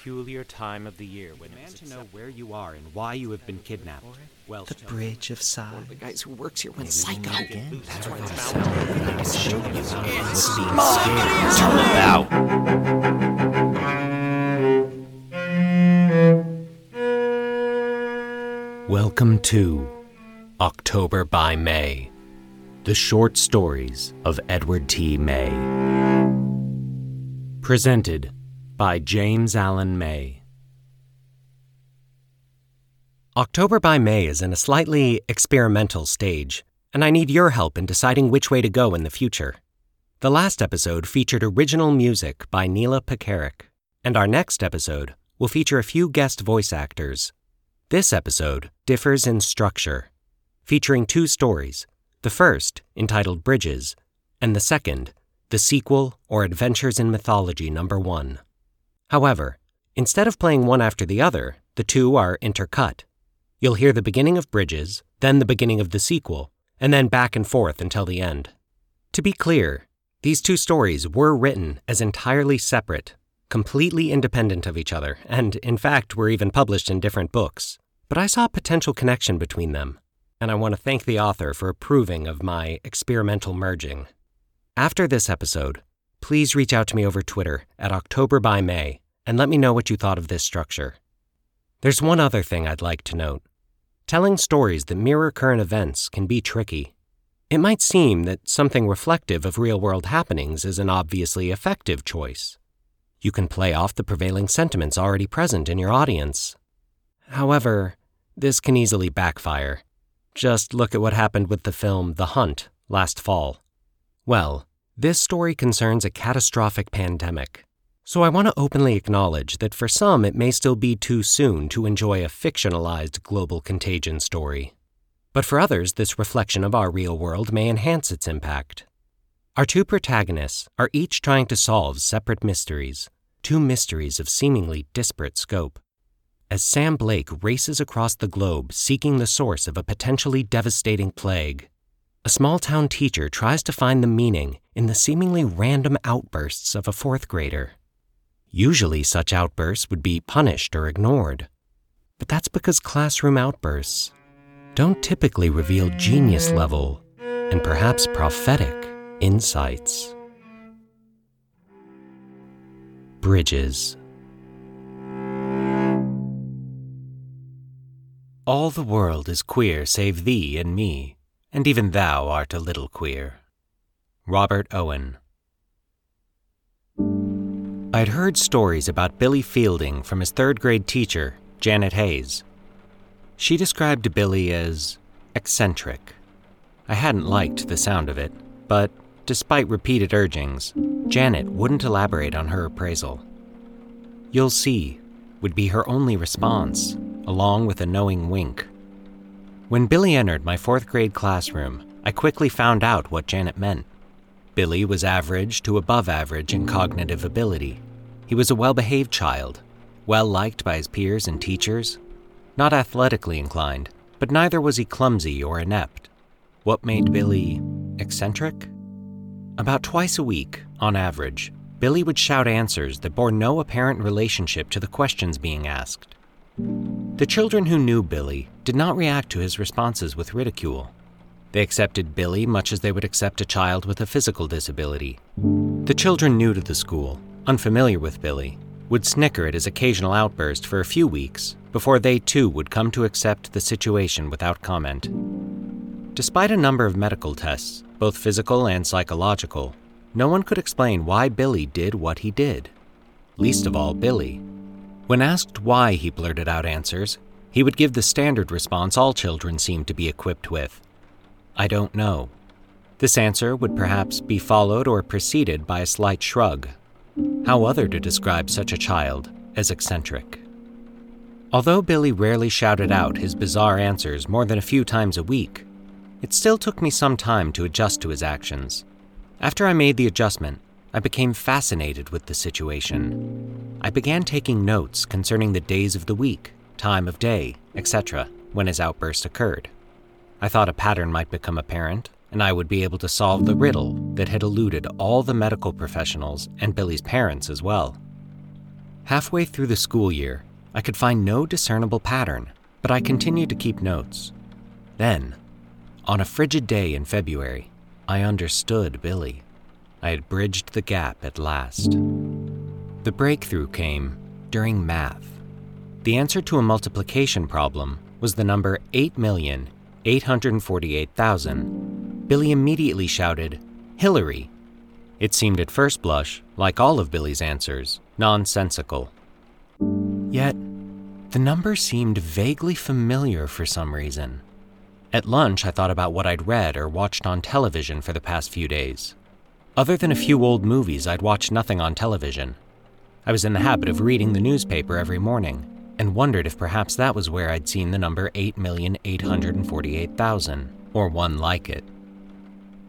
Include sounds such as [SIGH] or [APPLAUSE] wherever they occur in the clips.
peculiar time of the year when Demand to know where you are and why you have been kidnapped. Well, The Bridge of Sighs. The guys who works here went psycho. That's what what it's about. about. I can show you what's being scared is all about. Welcome to October by May, the short stories of Edward T. May. Presented by James Allen May. October by May is in a slightly experimental stage, and I need your help in deciding which way to go in the future. The last episode featured original music by Neela Pekarik, and our next episode will feature a few guest voice actors. This episode differs in structure, featuring two stories the first, entitled Bridges, and the second, the sequel or Adventures in Mythology number one. However, instead of playing one after the other, the two are intercut. You'll hear the beginning of Bridges, then the beginning of the sequel, and then back and forth until the end. To be clear, these two stories were written as entirely separate, completely independent of each other, and in fact were even published in different books. But I saw a potential connection between them, and I want to thank the author for approving of my experimental merging. After this episode, please reach out to me over Twitter at October by May and let me know what you thought of this structure. There's one other thing I'd like to note. Telling stories that mirror current events can be tricky. It might seem that something reflective of real world happenings is an obviously effective choice. You can play off the prevailing sentiments already present in your audience. However, this can easily backfire. Just look at what happened with the film The Hunt last fall. Well, this story concerns a catastrophic pandemic. So I want to openly acknowledge that for some it may still be too soon to enjoy a fictionalized global contagion story. But for others, this reflection of our real world may enhance its impact. Our two protagonists are each trying to solve separate mysteries, two mysteries of seemingly disparate scope. As Sam Blake races across the globe seeking the source of a potentially devastating plague, a small town teacher tries to find the meaning in the seemingly random outbursts of a fourth grader. Usually, such outbursts would be punished or ignored. But that's because classroom outbursts don't typically reveal genius level and perhaps prophetic insights. Bridges. All the world is queer save thee and me, and even thou art a little queer. Robert Owen. I'd heard stories about Billy Fielding from his third grade teacher, Janet Hayes. She described Billy as eccentric. I hadn't liked the sound of it, but despite repeated urgings, Janet wouldn't elaborate on her appraisal. You'll see, would be her only response, along with a knowing wink. When Billy entered my fourth grade classroom, I quickly found out what Janet meant. Billy was average to above average in cognitive ability. He was a well behaved child, well liked by his peers and teachers, not athletically inclined, but neither was he clumsy or inept. What made Billy eccentric? About twice a week, on average, Billy would shout answers that bore no apparent relationship to the questions being asked. The children who knew Billy did not react to his responses with ridicule. They accepted Billy much as they would accept a child with a physical disability. The children new to the school, unfamiliar with Billy, would snicker at his occasional outburst for a few weeks before they too would come to accept the situation without comment. Despite a number of medical tests, both physical and psychological, no one could explain why Billy did what he did. Least of all, Billy. When asked why he blurted out answers, he would give the standard response all children seem to be equipped with I don't know. This answer would perhaps be followed or preceded by a slight shrug. How other to describe such a child as eccentric? Although Billy rarely shouted out his bizarre answers more than a few times a week, it still took me some time to adjust to his actions. After I made the adjustment, I became fascinated with the situation. I began taking notes concerning the days of the week, time of day, etc., when his outburst occurred. I thought a pattern might become apparent, and I would be able to solve the riddle that had eluded all the medical professionals and Billy's parents as well. Halfway through the school year, I could find no discernible pattern, but I continued to keep notes. Then, on a frigid day in February, I understood Billy. I had bridged the gap at last. The breakthrough came during math. The answer to a multiplication problem was the number 8,848,000. Billy immediately shouted, Hillary. It seemed at first blush, like all of Billy's answers, nonsensical. Yet, the number seemed vaguely familiar for some reason. At lunch, I thought about what I'd read or watched on television for the past few days. Other than a few old movies, I'd watched nothing on television. I was in the habit of reading the newspaper every morning and wondered if perhaps that was where I'd seen the number 8,848,000, or one like it.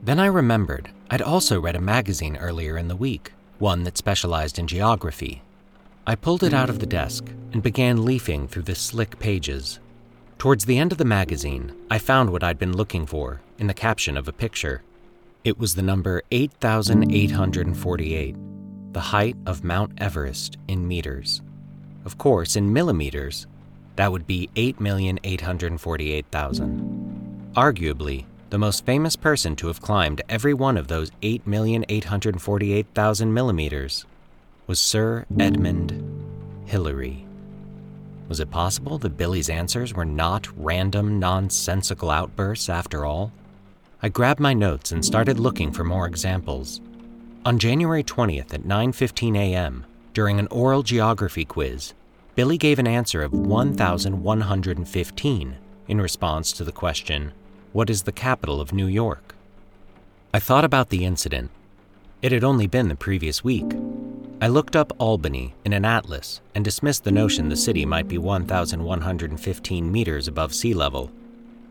Then I remembered I'd also read a magazine earlier in the week, one that specialized in geography. I pulled it out of the desk and began leafing through the slick pages. Towards the end of the magazine, I found what I'd been looking for in the caption of a picture. It was the number 8,848, the height of Mount Everest in meters. Of course, in millimeters, that would be 8,848,000. Arguably, the most famous person to have climbed every one of those 8,848,000 millimeters was Sir Edmund Hillary. Was it possible that Billy's answers were not random, nonsensical outbursts after all? I grabbed my notes and started looking for more examples. On January 20th at 9:15 a.m., during an oral geography quiz, Billy gave an answer of 1115 in response to the question, "What is the capital of New York?" I thought about the incident. It had only been the previous week. I looked up Albany in an atlas and dismissed the notion the city might be 1,115 meters above sea level.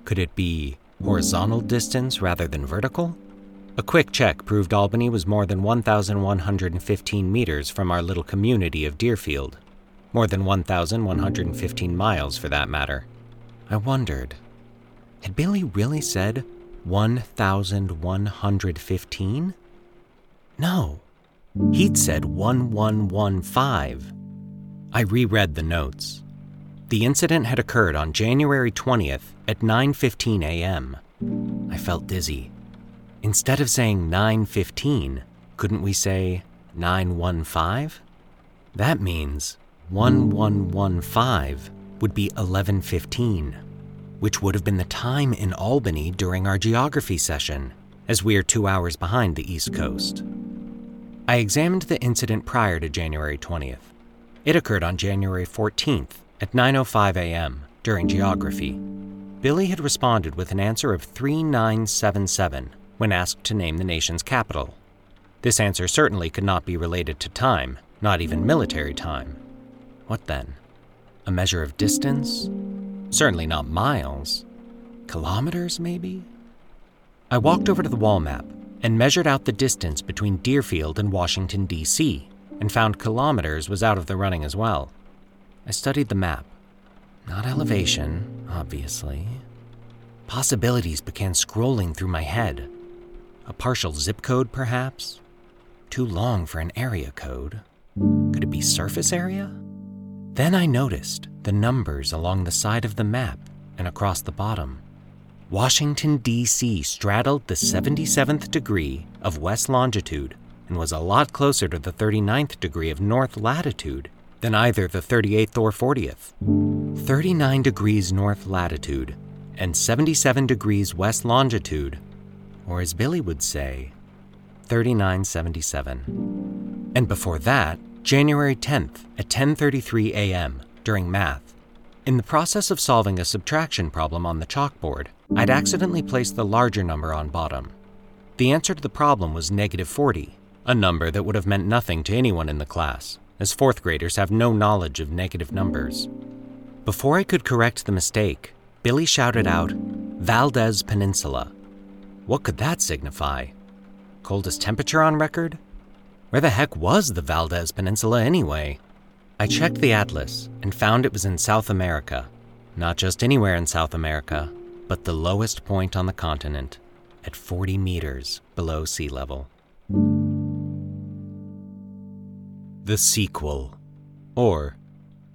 Could it be horizontal distance rather than vertical? A quick check proved Albany was more than 1,115 meters from our little community of Deerfield. More than 1,115 miles, for that matter. I wondered had Billy really said 1,115? No, he'd said 1115. I reread the notes. The incident had occurred on January 20th at 9:15 a.m. I felt dizzy. Instead of saying 915, couldn't we say 915? That means 1115 would be 1115, which would have been the time in Albany during our geography session, as we are two hours behind the East Coast. I examined the incident prior to January 20th. It occurred on January 14th at 9:05 a.m. during geography. Billy had responded with an answer of 3977 when asked to name the nation's capital. This answer certainly could not be related to time, not even military time. What then? A measure of distance? Certainly not miles. Kilometers, maybe? I walked over to the wall map and measured out the distance between Deerfield and Washington, D.C., and found kilometers was out of the running as well. I studied the map. Not elevation, obviously. Possibilities began scrolling through my head. A partial zip code, perhaps? Too long for an area code. Could it be surface area? Then I noticed the numbers along the side of the map and across the bottom. Washington, D.C. straddled the 77th degree of west longitude and was a lot closer to the 39th degree of north latitude than either the 38th or 40th. 39 degrees north latitude and 77 degrees west longitude or as Billy would say, 3977. And before that, January 10th at 10:33 a.m. during math. In the process of solving a subtraction problem on the chalkboard, I'd accidentally placed the larger number on bottom. The answer to the problem was negative 40, a number that would have meant nothing to anyone in the class, as fourth graders have no knowledge of negative numbers. Before I could correct the mistake, Billy shouted out, Valdez Peninsula, what could that signify? Coldest temperature on record? Where the heck was the Valdez Peninsula anyway? I checked the atlas and found it was in South America. Not just anywhere in South America, but the lowest point on the continent, at 40 meters below sea level. The sequel. or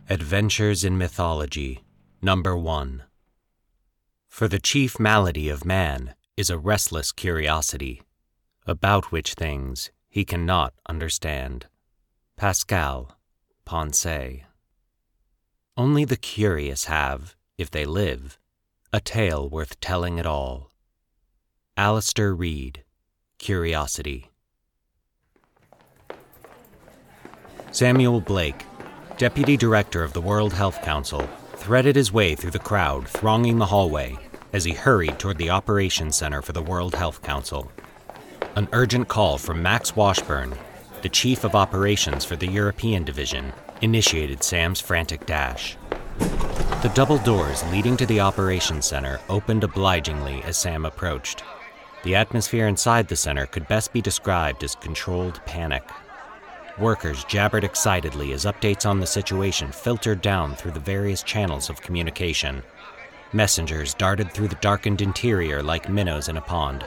Adventures in Mythology, Number 1. For the chief malady of man is a restless curiosity, about which things he cannot understand. Pascal, Pensées. Only the curious have, if they live, a tale worth telling at all. Alastair Reid, Curiosity. Samuel Blake, Deputy Director of the World Health Council, threaded his way through the crowd thronging the hallway as he hurried toward the Operations Center for the World Health Council. An urgent call from Max Washburn, the Chief of Operations for the European Division, initiated Sam's frantic dash. The double doors leading to the Operations Center opened obligingly as Sam approached. The atmosphere inside the center could best be described as controlled panic. Workers jabbered excitedly as updates on the situation filtered down through the various channels of communication. Messengers darted through the darkened interior like minnows in a pond.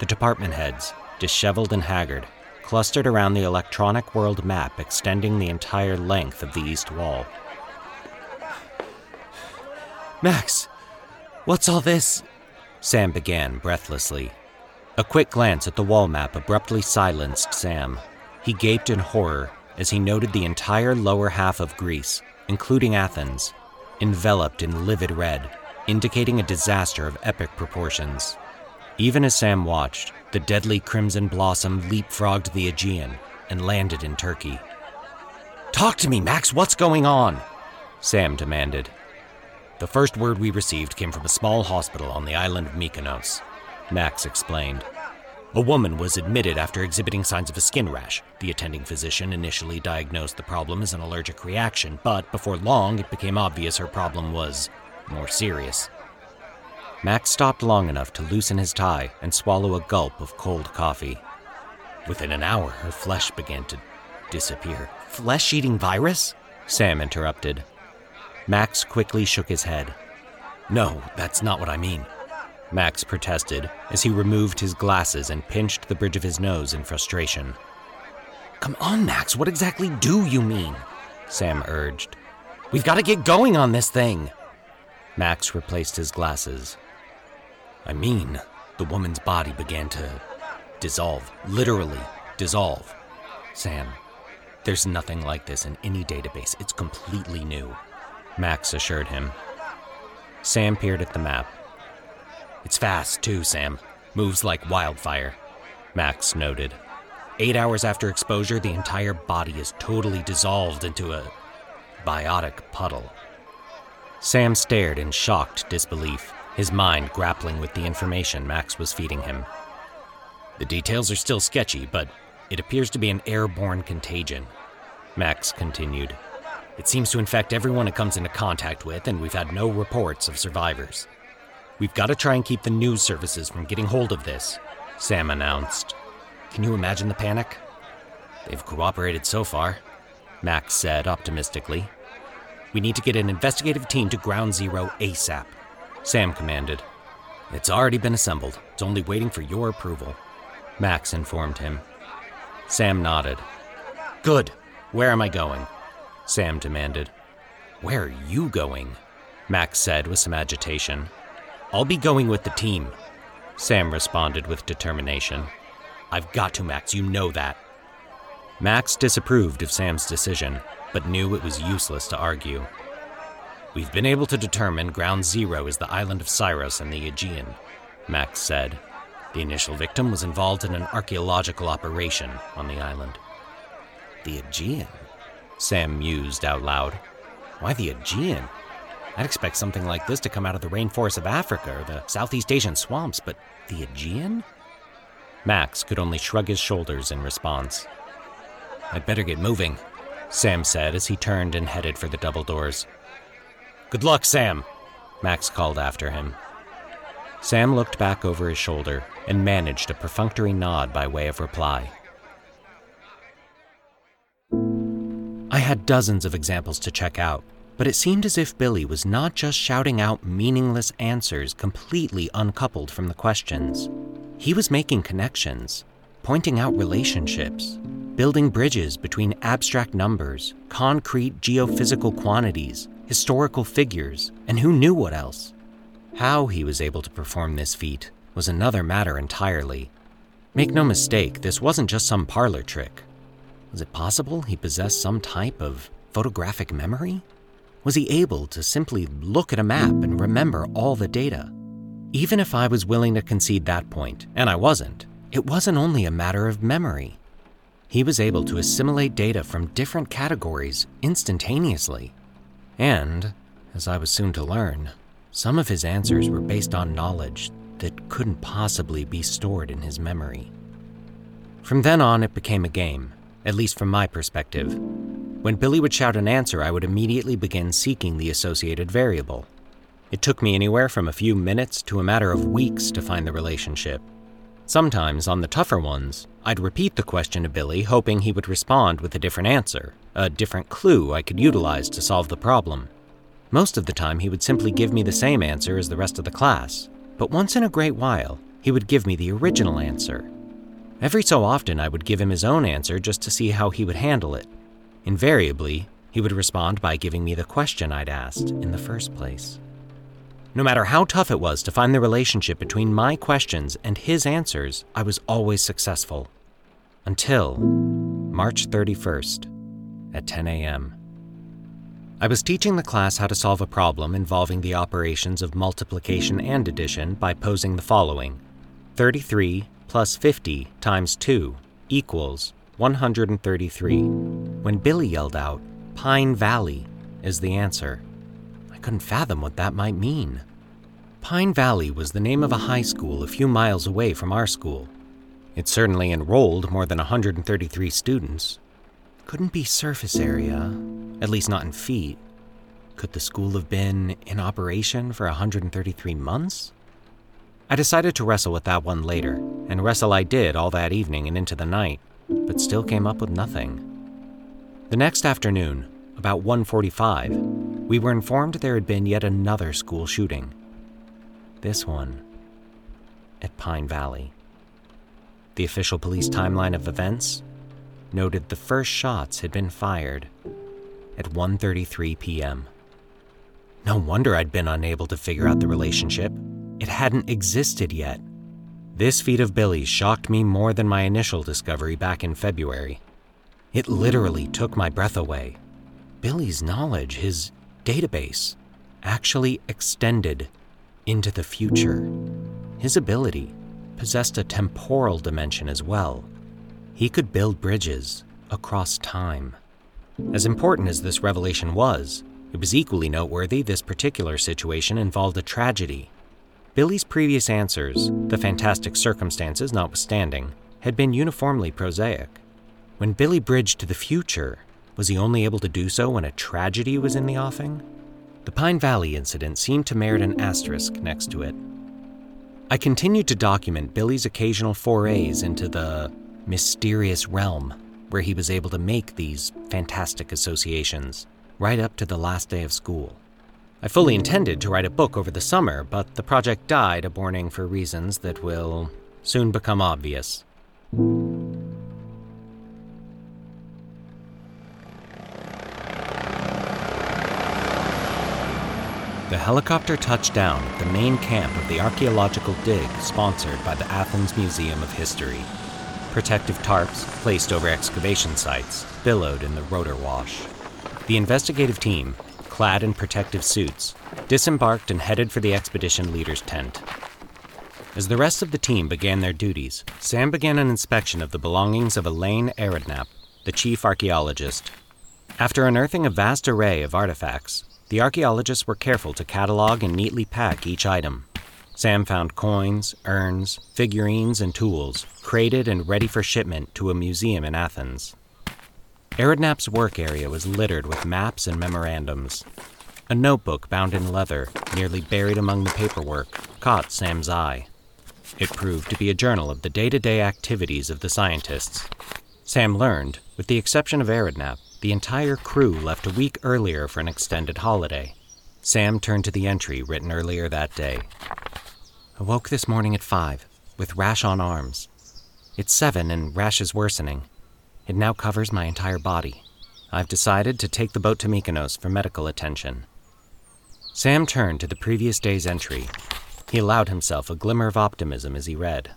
The department heads, disheveled and haggard, clustered around the electronic world map extending the entire length of the east wall. Max, what's all this? Sam began breathlessly. A quick glance at the wall map abruptly silenced Sam. He gaped in horror as he noted the entire lower half of Greece, including Athens, enveloped in livid red, indicating a disaster of epic proportions. Even as Sam watched, the deadly crimson blossom leapfrogged the Aegean and landed in Turkey. Talk to me, Max, what's going on? Sam demanded. The first word we received came from a small hospital on the island of Mykonos, Max explained. A woman was admitted after exhibiting signs of a skin rash. The attending physician initially diagnosed the problem as an allergic reaction, but before long it became obvious her problem was more serious. Max stopped long enough to loosen his tie and swallow a gulp of cold coffee. Within an hour, her flesh began to disappear. Flesh eating virus? Sam interrupted. Max quickly shook his head. No, that's not what I mean. Max protested as he removed his glasses and pinched the bridge of his nose in frustration. Come on, Max, what exactly do you mean? Sam urged. We've got to get going on this thing. Max replaced his glasses. I mean, the woman's body began to dissolve, literally dissolve. Sam, there's nothing like this in any database. It's completely new, Max assured him. Sam peered at the map. It's fast, too, Sam. Moves like wildfire, Max noted. Eight hours after exposure, the entire body is totally dissolved into a biotic puddle. Sam stared in shocked disbelief, his mind grappling with the information Max was feeding him. The details are still sketchy, but it appears to be an airborne contagion, Max continued. It seems to infect everyone it comes into contact with, and we've had no reports of survivors. We've got to try and keep the news services from getting hold of this, Sam announced. Can you imagine the panic? They've cooperated so far, Max said optimistically. We need to get an investigative team to Ground Zero ASAP, Sam commanded. It's already been assembled. It's only waiting for your approval, Max informed him. Sam nodded. Good. Where am I going? Sam demanded. Where are you going? Max said with some agitation. I'll be going with the team, Sam responded with determination. I've got to, Max, you know that. Max disapproved of Sam's decision, but knew it was useless to argue. We've been able to determine Ground Zero is the island of Syros in the Aegean, Max said. The initial victim was involved in an archaeological operation on the island. The Aegean? Sam mused out loud. Why the Aegean? I'd expect something like this to come out of the rainforests of Africa or the Southeast Asian swamps, but the Aegean? Max could only shrug his shoulders in response. I'd better get moving, Sam said as he turned and headed for the double doors. Good luck, Sam, Max called after him. Sam looked back over his shoulder and managed a perfunctory nod by way of reply. I had dozens of examples to check out, but it seemed as if Billy was not just shouting out meaningless answers completely uncoupled from the questions. He was making connections, pointing out relationships. building bridges between abstract numbers, concrete geophysical quantities, historical figures, and who knew what else. How he was able to perform this feat was another matter entirely. Make no mistake, this wasn't just some parlor trick. Was it possible he possessed some type of photographic memory? Was he able to simply look at a map and remember all the data? Even if I was willing to concede that point, and I wasn't, it wasn't only a matter of memory. He was able to assimilate data from different categories instantaneously. And, as I was soon to learn, some of his answers were based on knowledge that couldn't possibly be stored in his memory. From then on, it became a game, at least from my perspective. When Billy would shout an answer, I would immediately begin seeking the associated variable. It took me anywhere from a few minutes to a matter of weeks to find the relationship. Sometimes, on the tougher ones, I'd repeat the question to Billy, hoping he would respond with a different answer, a different clue I could utilize to solve the problem. Most of the time, he would simply give me the same answer as the rest of the class, but once in a great while, he would give me the original answer. Every so often, I would give him his own answer just to see how he would handle it. Invariably, he would respond by giving me the question I'd asked in the first place. No matter how tough it was to find the relationship between my questions and his answers, I was always successful. Until March 31st at 10 a.m. I was teaching the class how to solve a problem involving the operations of multiplication and addition by posing the following 33 plus 50 times 2 equals 133. When Billy yelled out, Pine Valley is the answer. I couldn't fathom what that might mean. Pine Valley was the name of a high school a few miles away from our school. It certainly enrolled more than 133 students. Couldn't be surface area, at least not in feet. Could the school have been in operation for 133 months? I decided to wrestle with that one later, and wrestle I did all that evening and into the night, but still came up with nothing. The next afternoon, about 1:45, we were informed there had been yet another school shooting. This one at Pine Valley. The official police timeline of events noted the first shots had been fired at 1:33 p.m. No wonder I'd been unable to figure out the relationship. It hadn't existed yet. This feat of Billy's shocked me more than my initial discovery back in February. It literally took my breath away. Billy's knowledge, his database, actually extended into the future. His ability possessed a temporal dimension as well. He could build bridges across time. As important as this revelation was, it was equally noteworthy this particular situation involved a tragedy. Billy's previous answers, the fantastic circumstances notwithstanding, had been uniformly prosaic. When Billy bridged to the future, was he only able to do so when a tragedy was in the offing? The Pine Valley incident seemed to merit an asterisk next to it. I continued to document Billy's occasional forays into the mysterious realm where he was able to make these fantastic associations right up to the last day of school. I fully intended to write a book over the summer, but the project died a morning for reasons that will soon become obvious. The helicopter touched down at the main camp of the archaeological dig sponsored by the Athens Museum of History. Protective tarps, placed over excavation sites, billowed in the rotor wash. The investigative team, clad in protective suits, disembarked and headed for the expedition leader's tent. As the rest of the team began their duties, Sam began an inspection of the belongings of Elaine Aridnap, the chief archaeologist. After unearthing a vast array of artifacts, the archaeologists were careful to catalog and neatly pack each item. Sam found coins, urns, figurines, and tools, crated and ready for shipment to a museum in Athens. Aridnap's work area was littered with maps and memorandums. A notebook bound in leather, nearly buried among the paperwork, caught Sam's eye. It proved to be a journal of the day to day activities of the scientists. Sam learned, with the exception of Aridnap, the entire crew left a week earlier for an extended holiday. Sam turned to the entry written earlier that day. Awoke this morning at 5, with rash on arms. It's 7 and rash is worsening. It now covers my entire body. I've decided to take the boat to Mykonos for medical attention. Sam turned to the previous day's entry. He allowed himself a glimmer of optimism as he read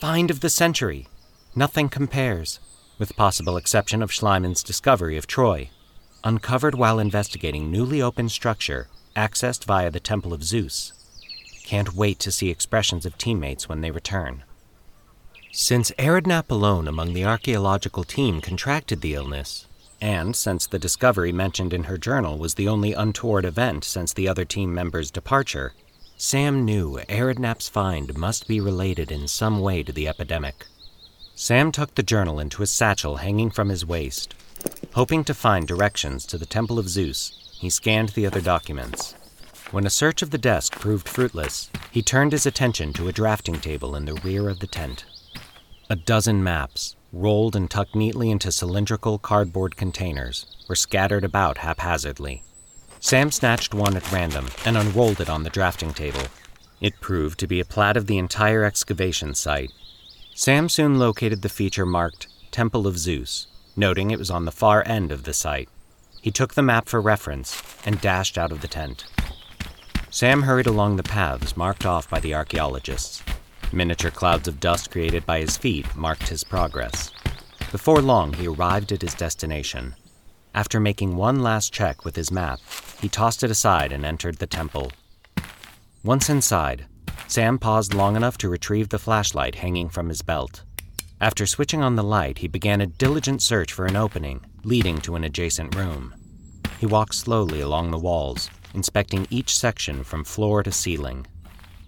Find of the century. Nothing compares, with possible exception of Schliemann's discovery of Troy. Uncovered while investigating newly opened structure accessed via the Temple of Zeus. Can't wait to see expressions of teammates when they return. Since Aridnap alone among the archaeological team contracted the illness, and since the discovery mentioned in her journal was the only untoward event since the other team members' departure, Sam knew Aridnap's find must be related in some way to the epidemic. Sam tucked the journal into a satchel hanging from his waist. Hoping to find directions to the Temple of Zeus, he scanned the other documents. When a search of the desk proved fruitless, he turned his attention to a drafting table in the rear of the tent. A dozen maps, rolled and tucked neatly into cylindrical cardboard containers, were scattered about haphazardly. Sam snatched one at random and unrolled it on the drafting table. It proved to be a plat of the entire excavation site. Sam soon located the feature marked Temple of Zeus, noting it was on the far end of the site. He took the map for reference and dashed out of the tent. Sam hurried along the paths marked off by the archaeologists. Miniature clouds of dust created by his feet marked his progress. Before long, he arrived at his destination. After making one last check with his map, he tossed it aside and entered the temple. Once inside, Sam paused long enough to retrieve the flashlight hanging from his belt. After switching on the light, he began a diligent search for an opening leading to an adjacent room. He walked slowly along the walls, inspecting each section from floor to ceiling.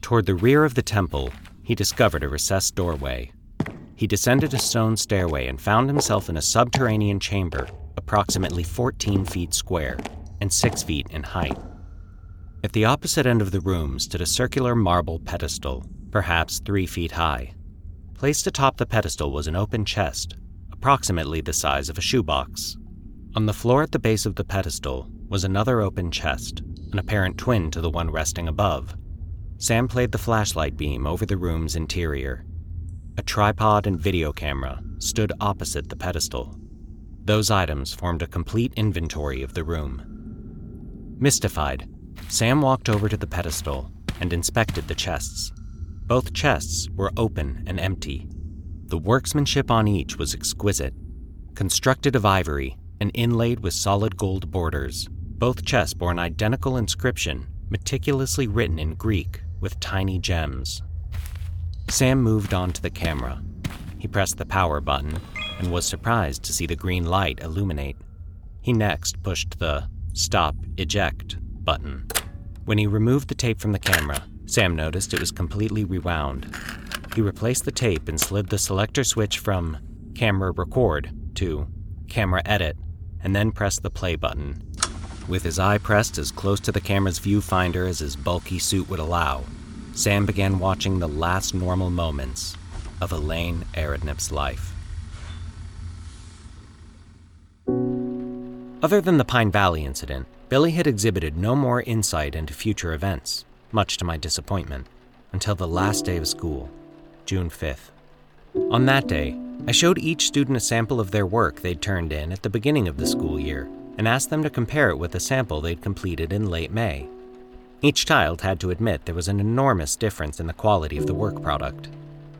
Toward the rear of the temple, he discovered a recessed doorway. He descended a stone stairway and found himself in a subterranean chamber approximately 14 feet square and 6 feet in height. At the opposite end of the room stood a circular marble pedestal, perhaps 3 feet high. Placed atop the pedestal was an open chest, approximately the size of a shoebox. On the floor at the base of the pedestal was another open chest, an apparent twin to the one resting above. Sam played the flashlight beam over the room's interior. A tripod and video camera stood opposite the pedestal. Those items formed a complete inventory of the room. Mystified, Sam walked over to the pedestal and inspected the chests. Both chests were open and empty. The workmanship on each was exquisite. Constructed of ivory and inlaid with solid gold borders, both chests bore an identical inscription, meticulously written in Greek with tiny gems. Sam moved on to the camera. He pressed the power button and was surprised to see the green light illuminate. He next pushed the stop eject button. When he removed the tape from the camera, Sam noticed it was completely rewound. He replaced the tape and slid the selector switch from camera record to camera edit, and then pressed the play button. With his eye pressed as close to the camera's viewfinder as his bulky suit would allow, Sam began watching the last normal moments of Elaine Aridnap's life. Other than the Pine Valley incident, Billy had exhibited no more insight into future events, much to my disappointment, until the last day of school, June 5th. On that day, I showed each student a sample of their work they'd turned in at the beginning of the school year and asked them to compare it with a sample they'd completed in late May. Each child had to admit there was an enormous difference in the quality of the work product.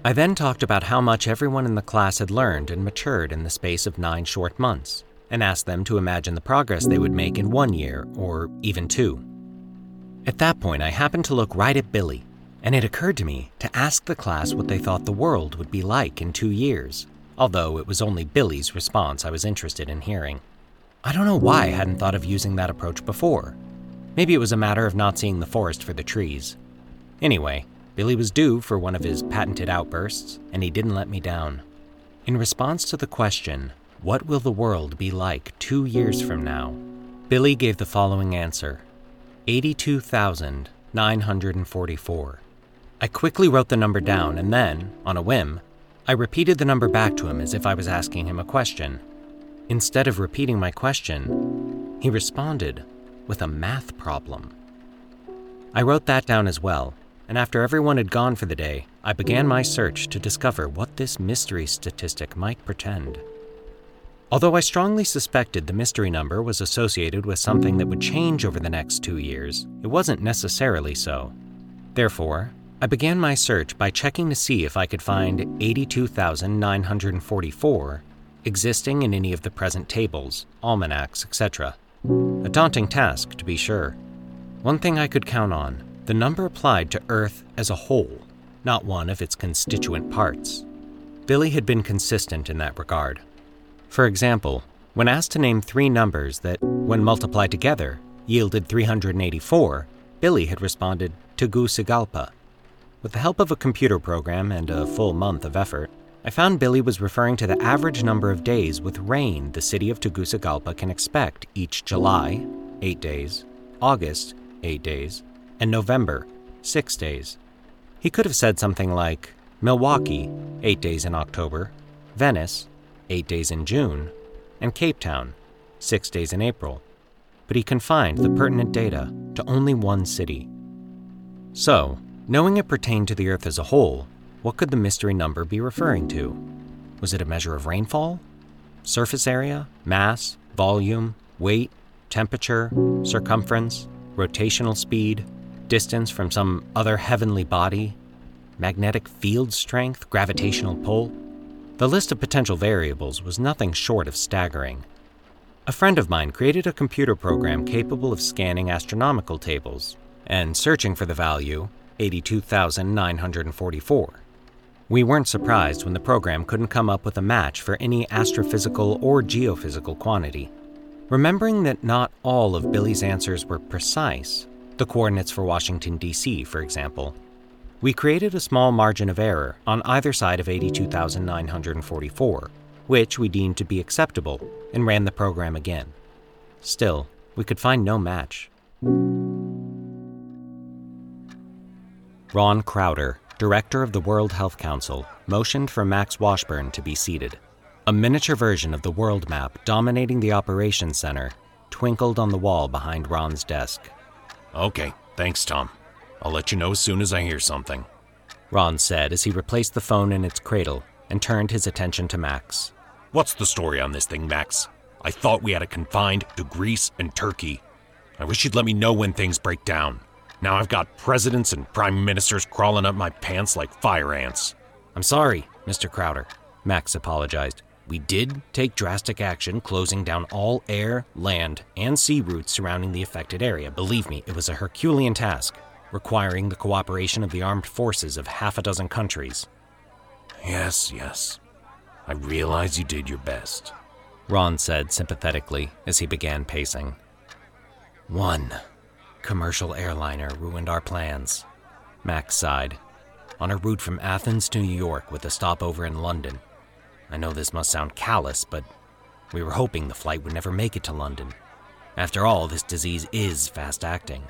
I then talked about how much everyone in the class had learned and matured in the space of nine short months, and asked them to imagine the progress they would make in one year, or even two. At that point, I happened to look right at Billy, and it occurred to me to ask the class what they thought the world would be like in two years, although it was only Billy's response I was interested in hearing. I don't know why I hadn't thought of using that approach before. Maybe it was a matter of not seeing the forest for the trees. Anyway, Billy was due for one of his patented outbursts, and he didn't let me down. In response to the question, what will the world be like two years from now? Billy gave the following answer 82,944. I quickly wrote the number down and then, on a whim, I repeated the number back to him as if I was asking him a question. Instead of repeating my question, he responded with a math problem. I wrote that down as well, and after everyone had gone for the day, I began my search to discover what this mystery statistic might portend. Although I strongly suspected the mystery number was associated with something that would change over the next two years, it wasn't necessarily so. Therefore, I began my search by checking to see if I could find 82,944 existing in any of the present tables, almanacs, etc. A daunting task, to be sure. One thing I could count on the number applied to Earth as a whole, not one of its constituent parts. Billy had been consistent in that regard. For example, when asked to name three numbers that, when multiplied together, yielded 384, Billy had responded Tegucigalpa. With the help of a computer program and a full month of effort, I found Billy was referring to the average number of days with rain the city of Tegucigalpa can expect each July, 8 days, August, 8 days, and November, 6 days. He could have said something like Milwaukee, 8 days in October, Venice, 8 days in June, and Cape Town, 6 days in April, but he confined the pertinent data to only one city. So, knowing it pertained to the Earth as a whole, what could the mystery number be referring to? Was it a measure of rainfall? Surface area, mass, volume, weight, temperature, circumference, rotational speed, distance from some other heavenly body, magnetic field strength, gravitational pull? The list of potential variables was nothing short of staggering. A friend of mine created a computer program capable of scanning astronomical tables and searching for the value 82,944. We weren't surprised when the program couldn't come up with a match for any astrophysical or geophysical quantity. Remembering that not all of Billy's answers were precise, the coordinates for Washington, D.C., for example, we created a small margin of error on either side of 82,944, which we deemed to be acceptable, and ran the program again. Still, we could find no match. Ron Crowder, director of the World Health Council, motioned for Max Washburn to be seated. A miniature version of the world map dominating the operations center twinkled on the wall behind Ron's desk. Okay, thanks, Tom. I'll let you know as soon as I hear something. Ron said as he replaced the phone in its cradle and turned his attention to Max. What's the story on this thing, Max? I thought we had it confined to Greece and Turkey. I wish you'd let me know when things break down. Now I've got presidents and prime ministers crawling up my pants like fire ants. I'm sorry, Mr. Crowder, Max apologized. We did take drastic action closing down all air, land, and sea routes surrounding the affected area. Believe me, it was a Herculean task, requiring the cooperation of the armed forces of half a dozen countries. Yes, yes. I realize you did your best. Ron said sympathetically as he began pacing. One commercial airliner ruined our plans. Max sighed. On a route from Athens to New York with a stopover in London. I know this must sound callous, but we were hoping the flight would never make it to London. After all, this disease is fast acting.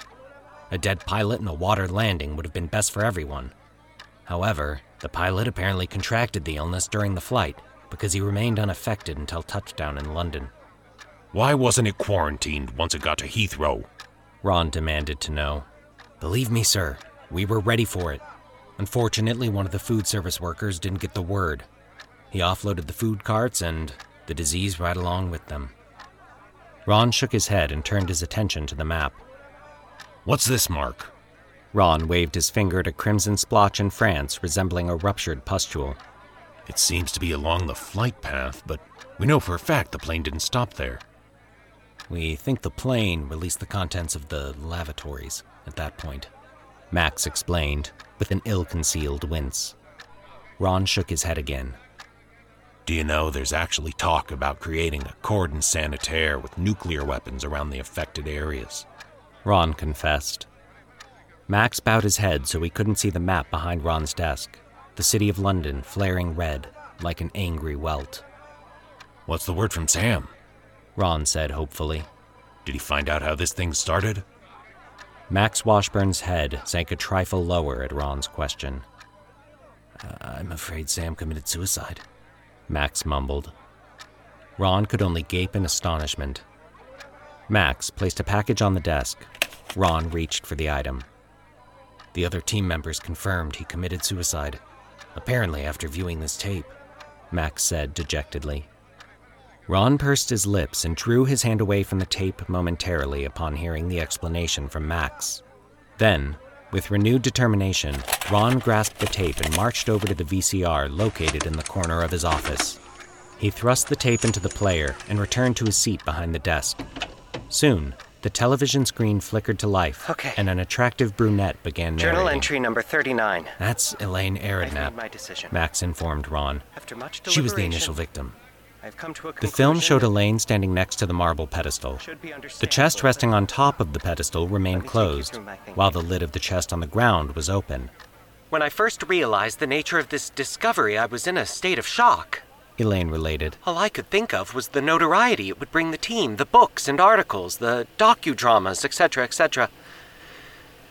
A dead pilot and a water landing would have been best for everyone. However, the pilot apparently contracted the illness during the flight because he remained unaffected until touchdown in London. Why wasn't it quarantined once it got to Heathrow? Ron demanded to know. Believe me, sir, we were ready for it. Unfortunately, one of the food service workers didn't get the word. He offloaded the food carts and the disease right along with them. Ron shook his head and turned his attention to the map. What's this mark? Ron waved his finger at a crimson splotch in France resembling a ruptured pustule. It seems to be along the flight path, but we know for a fact the plane didn't stop there. We think the plane released the contents of the lavatories at that point. Max explained, with an ill concealed wince. Ron shook his head again. Do you know there's actually talk about creating a cordon sanitaire with nuclear weapons around the affected areas? Ron confessed. Max bowed his head so he couldn't see the map behind Ron's desk, the city of London flaring red like an angry welt. What's the word from Sam? Ron said hopefully. Did he find out how this thing started? Max Washburn's head sank a trifle lower at Ron's question. Uh, I'm afraid Sam committed suicide, Max mumbled. Ron could only gape in astonishment. Max placed a package on the desk. Ron reached for the item. The other team members confirmed he committed suicide, apparently after viewing this tape, Max said dejectedly. Ron pursed his lips and drew his hand away from the tape momentarily upon hearing the explanation from Max. Then, with renewed determination, Ron grasped the tape and marched over to the VCR located in the corner of his office. He thrust the tape into the player and returned to his seat behind the desk. Soon, the television screen flickered to life, Okay. and an attractive brunette began narrating. Journal entry number 39. That's Elaine I've made Aridnap, my decision. Max informed Ron. After much She was the initial victim. I've come to a The film showed Elaine standing next to the marble pedestal. The chest resting on top of the pedestal remained me take you closed, through my thinking. while the lid of the chest on the ground was open. When I first realized the nature of this discovery, I was in a state of shock. Elaine related. All I could think of was the notoriety it would bring the team, the books and articles, the docudramas, etc., etc.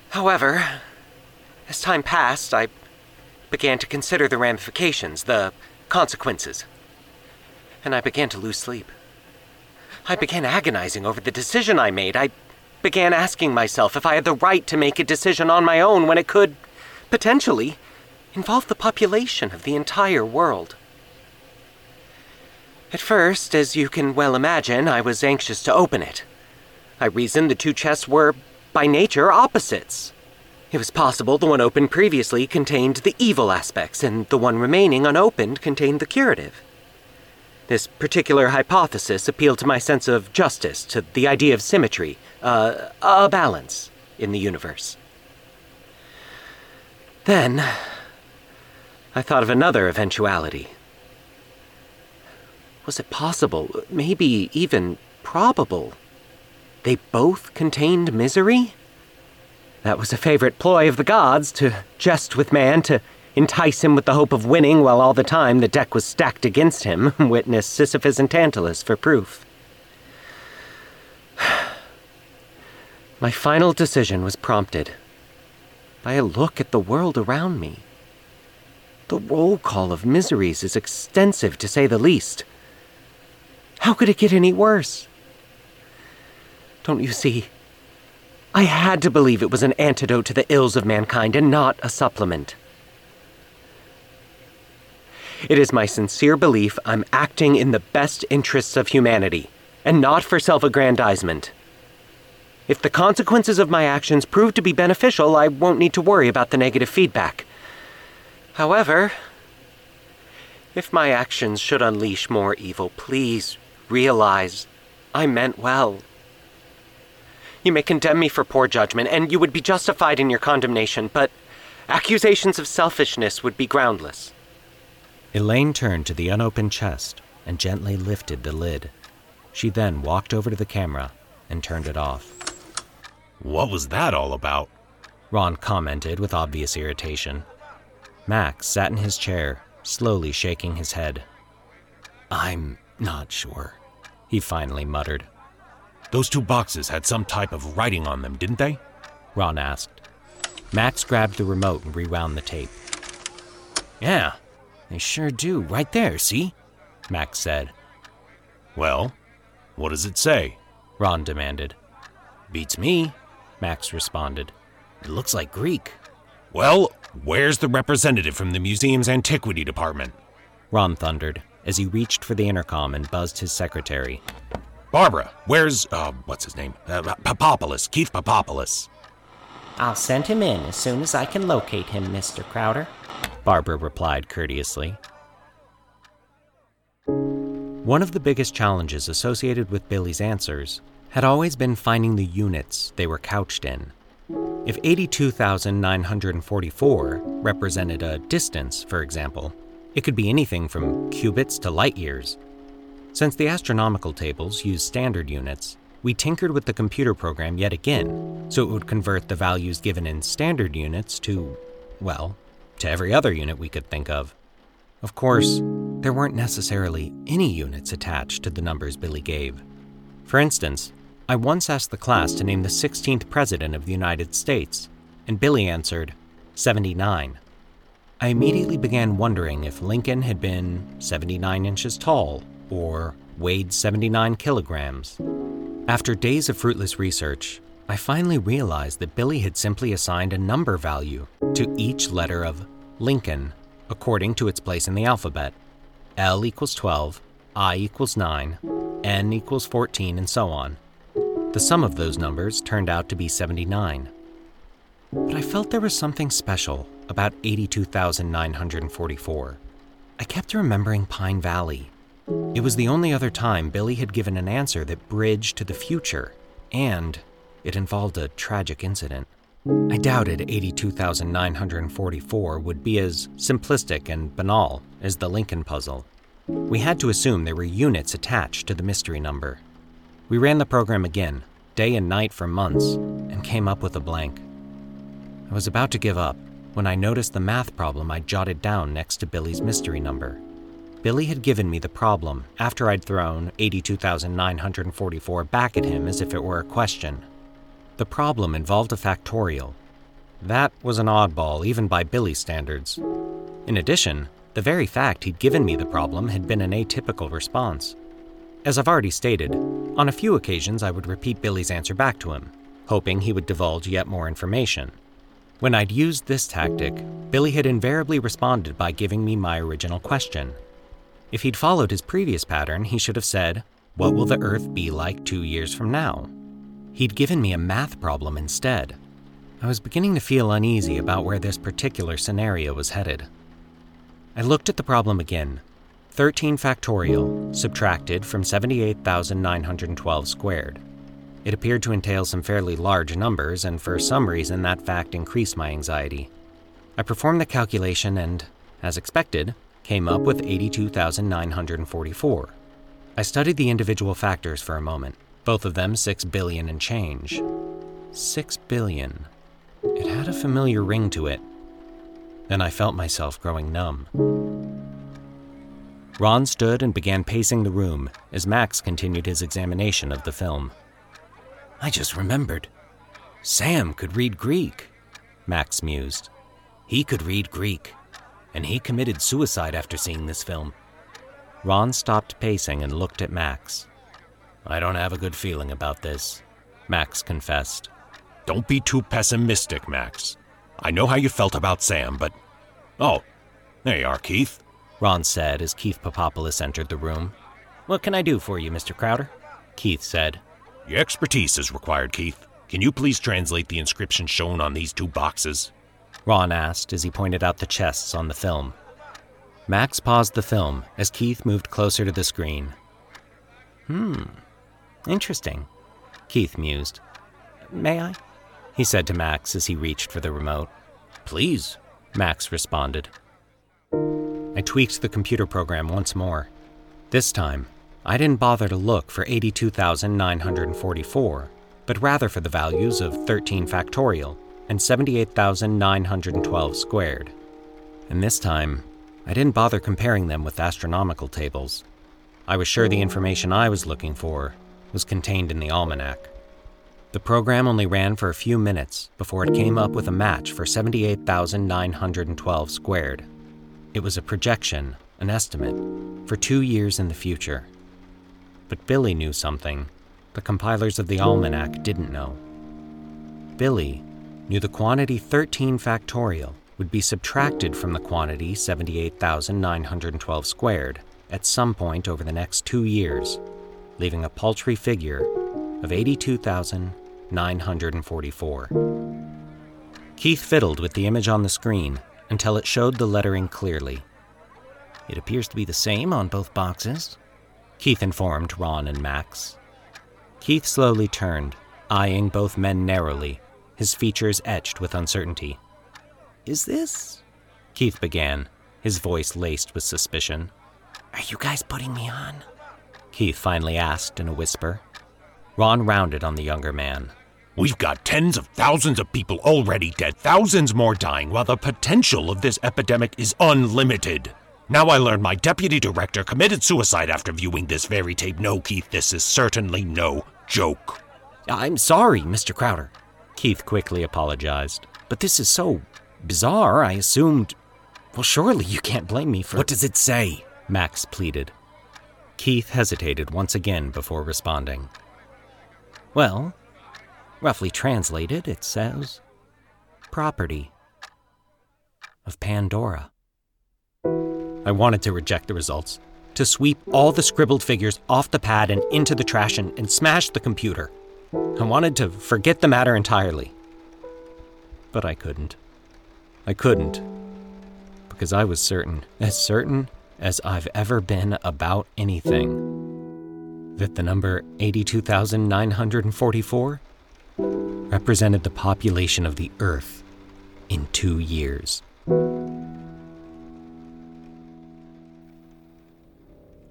However, as time passed, I began to consider the ramifications, the consequences. And I began to lose sleep. I began agonizing over the decision I made. I began asking myself if I had the right to make a decision on my own when it could, potentially, involve the population of the entire world. At first, as you can well imagine, I was anxious to open it. I reasoned the two chests were, by nature, opposites. It was possible the one opened previously contained the evil aspects, and the one remaining unopened contained the curative. This particular hypothesis appealed to my sense of justice, to the idea of symmetry, uh, a balance in the universe. Then, I thought of another eventuality. Was it possible, maybe even probable? They both contained misery? That was a favorite ploy of the gods to jest with man, to entice him with the hope of winning, while all the time the deck was stacked against him. [LAUGHS] Witness Sisyphus and Tantalus for proof. [SIGHS] My final decision was prompted by a look at the world around me. The roll call of miseries is extensive, to say the least. How could it get any worse? Don't you see? I had to believe it was an antidote to the ills of mankind and not a supplement. It is my sincere belief I'm acting in the best interests of humanity, and not for self aggrandizement. If the consequences of my actions prove to be beneficial, I won't need to worry about the negative feedback. However, if my actions should unleash more evil, please realize I meant well. You may condemn me for poor judgment, and you would be justified in your condemnation, but accusations of selfishness would be groundless. Elaine turned to the unopened chest and gently lifted the lid. She then walked over to the camera and turned it off. What was that all about? Ron commented with obvious irritation. Max sat in his chair, slowly shaking his head. I'm not sure, he finally muttered. Those two boxes had some type of writing on them, didn't they? Ron asked. Max grabbed the remote and rewound the tape. Yeah, they sure do, right there, see? Max said. Well, what does it say? Ron demanded. Beats me. Max responded. It looks like Greek. Well, where's the representative from the museum's antiquity department? Ron thundered as he reached for the intercom and buzzed his secretary. Barbara, where's, uh, what's his name? Uh, Papopoulos, Keith Papopoulos. I'll send him in as soon as I can locate him, Mr. Crowder, Barbara replied courteously. One of the biggest challenges associated with Billy's answers had always been finding the units they were couched in. If 82,944 represented a distance, for example, it could be anything from cubits to light years. Since the astronomical tables use standard units, we tinkered with the computer program yet again, so it would convert the values given in standard units to, well, to every other unit we could think of. Of course, there weren't necessarily any units attached to the numbers Billy gave. For instance, I once asked the class to name the 16th President of the United States, and Billy answered 79. I immediately began wondering if Lincoln had been 79 inches tall or weighed 79 kilograms. After days of fruitless research, I finally realized that Billy had simply assigned a number value to each letter of Lincoln according to its place in the alphabet. L equals 12, i equals 9, n equals 14, and so on. The sum of those numbers turned out to be 79. But I felt there was something special about 82,944. I kept remembering Pine Valley. It was the only other time Billy had given an answer that bridged to the future, and it involved a tragic incident. I doubted 82,944 would be as simplistic and banal as the Lincoln puzzle. We had to assume there were units attached to the mystery number. We ran the program again, day and night for months, and came up with a blank. I was about to give up when I noticed the math problem I'd jotted down next to Billy's mystery number. Billy had given me the problem after I'd thrown 82,944 back at him as if it were a question. The problem involved a factorial. That was an oddball, even by Billy's standards. In addition, the very fact he'd given me the problem had been an atypical response. As I've already stated, on a few occasions I would repeat Billy's answer back to him, hoping he would divulge yet more information. When I'd used this tactic, Billy had invariably responded by giving me my original question. If he'd followed his previous pattern, he should have said, What will the Earth be like two years from now? He'd given me a math problem instead. I was beginning to feel uneasy about where this particular scenario was headed. I looked at the problem again 13 factorial subtracted from 78,912 squared. It appeared to entail some fairly large numbers, and for some reason that fact increased my anxiety. I performed the calculation and, as expected, came up with 82,944. I studied the individual factors for a moment, both of them 6 billion and change. 6 billion. It had a familiar ring to it. Then I felt myself growing numb. Ron stood and began pacing the room as Max continued his examination of the film. I just remembered. Sam could read Greek, Max mused. He could read Greek, and he committed suicide after seeing this film. Ron stopped pacing and looked at Max. I don't have a good feeling about this, Max confessed. Don't be too pessimistic, Max. I know how you felt about Sam, but. Oh, there you are, Keith. Ron said as Keith Papopoulos entered the room. What can I do for you, Mr. Crowder? Keith said. Your expertise is required, Keith. Can you please translate the inscription shown on these two boxes? Ron asked as he pointed out the chests on the film. Max paused the film as Keith moved closer to the screen. Hmm. Interesting. Keith mused. May I? He said to Max as he reached for the remote. Please, Max responded. I tweaked the computer program once more. This time, I didn't bother to look for 82,944, but rather for the values of 13 factorial and 78,912 squared. And this time, I didn't bother comparing them with astronomical tables. I was sure the information I was looking for was contained in the almanac. The program only ran for a few minutes before it came up with a match for 78,912 squared. It was a projection, an estimate, for two years in the future. But Billy knew something the compilers of the almanac didn't know. Billy knew the quantity 13 factorial would be subtracted from the quantity 78,912 squared at some point over the next two years, leaving a paltry figure of 82,944. Keith fiddled with the image on the screen until it showed the lettering clearly. It appears to be the same on both boxes, Keith informed Ron and Max. Keith slowly turned, eyeing both men narrowly, his features etched with uncertainty. Is this? Keith began, his voice laced with suspicion. Are you guys putting me on? Keith finally asked in a whisper. Ron rounded on the younger man. We've got tens of thousands of people already dead, thousands more dying, while the potential of this epidemic is unlimited. Now I learn my deputy director committed suicide after viewing this very tape. No, Keith, this is certainly no joke. I'm sorry, Mr. Crowder. Keith quickly apologized. But this is so bizarre, I assumed. Well, surely you can't blame me for. What does it say? Max pleaded. Keith hesitated once again before responding. Well, roughly translated, it says property of Pandora. I wanted to reject the results, to sweep all the scribbled figures off the pad and into the trash and, and smash the computer. I wanted to forget the matter entirely. But I couldn't. I couldn't. Because I was certain, as certain as I've ever been about anything, that the number 82,944 represented the population of the Earth in two years.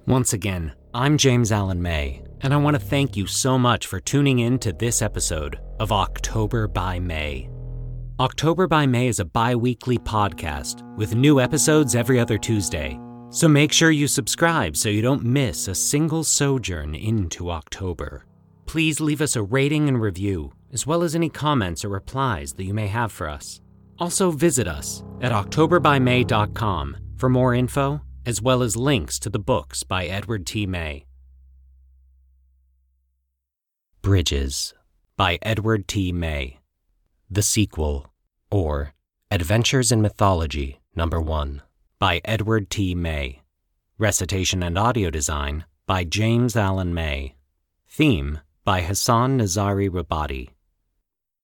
Once again, I'm James Allen May, and I want to thank you so much for tuning in to this episode of October by May. October by May is a bi weekly podcast with new episodes every other Tuesday, so make sure you subscribe so you don't miss a single sojourn into October. Please leave us a rating and review, as well as any comments or replies that you may have for us. Also, visit us at octoberbymay.com for more info, as well as links to the books by Edward T. May. Bridges by Edward T. May. The sequel, or Adventures in Mythology, Number 1, by Edward T. May. Recitation and audio design by James Allen May. Theme by Hassan Nazari Rabadi.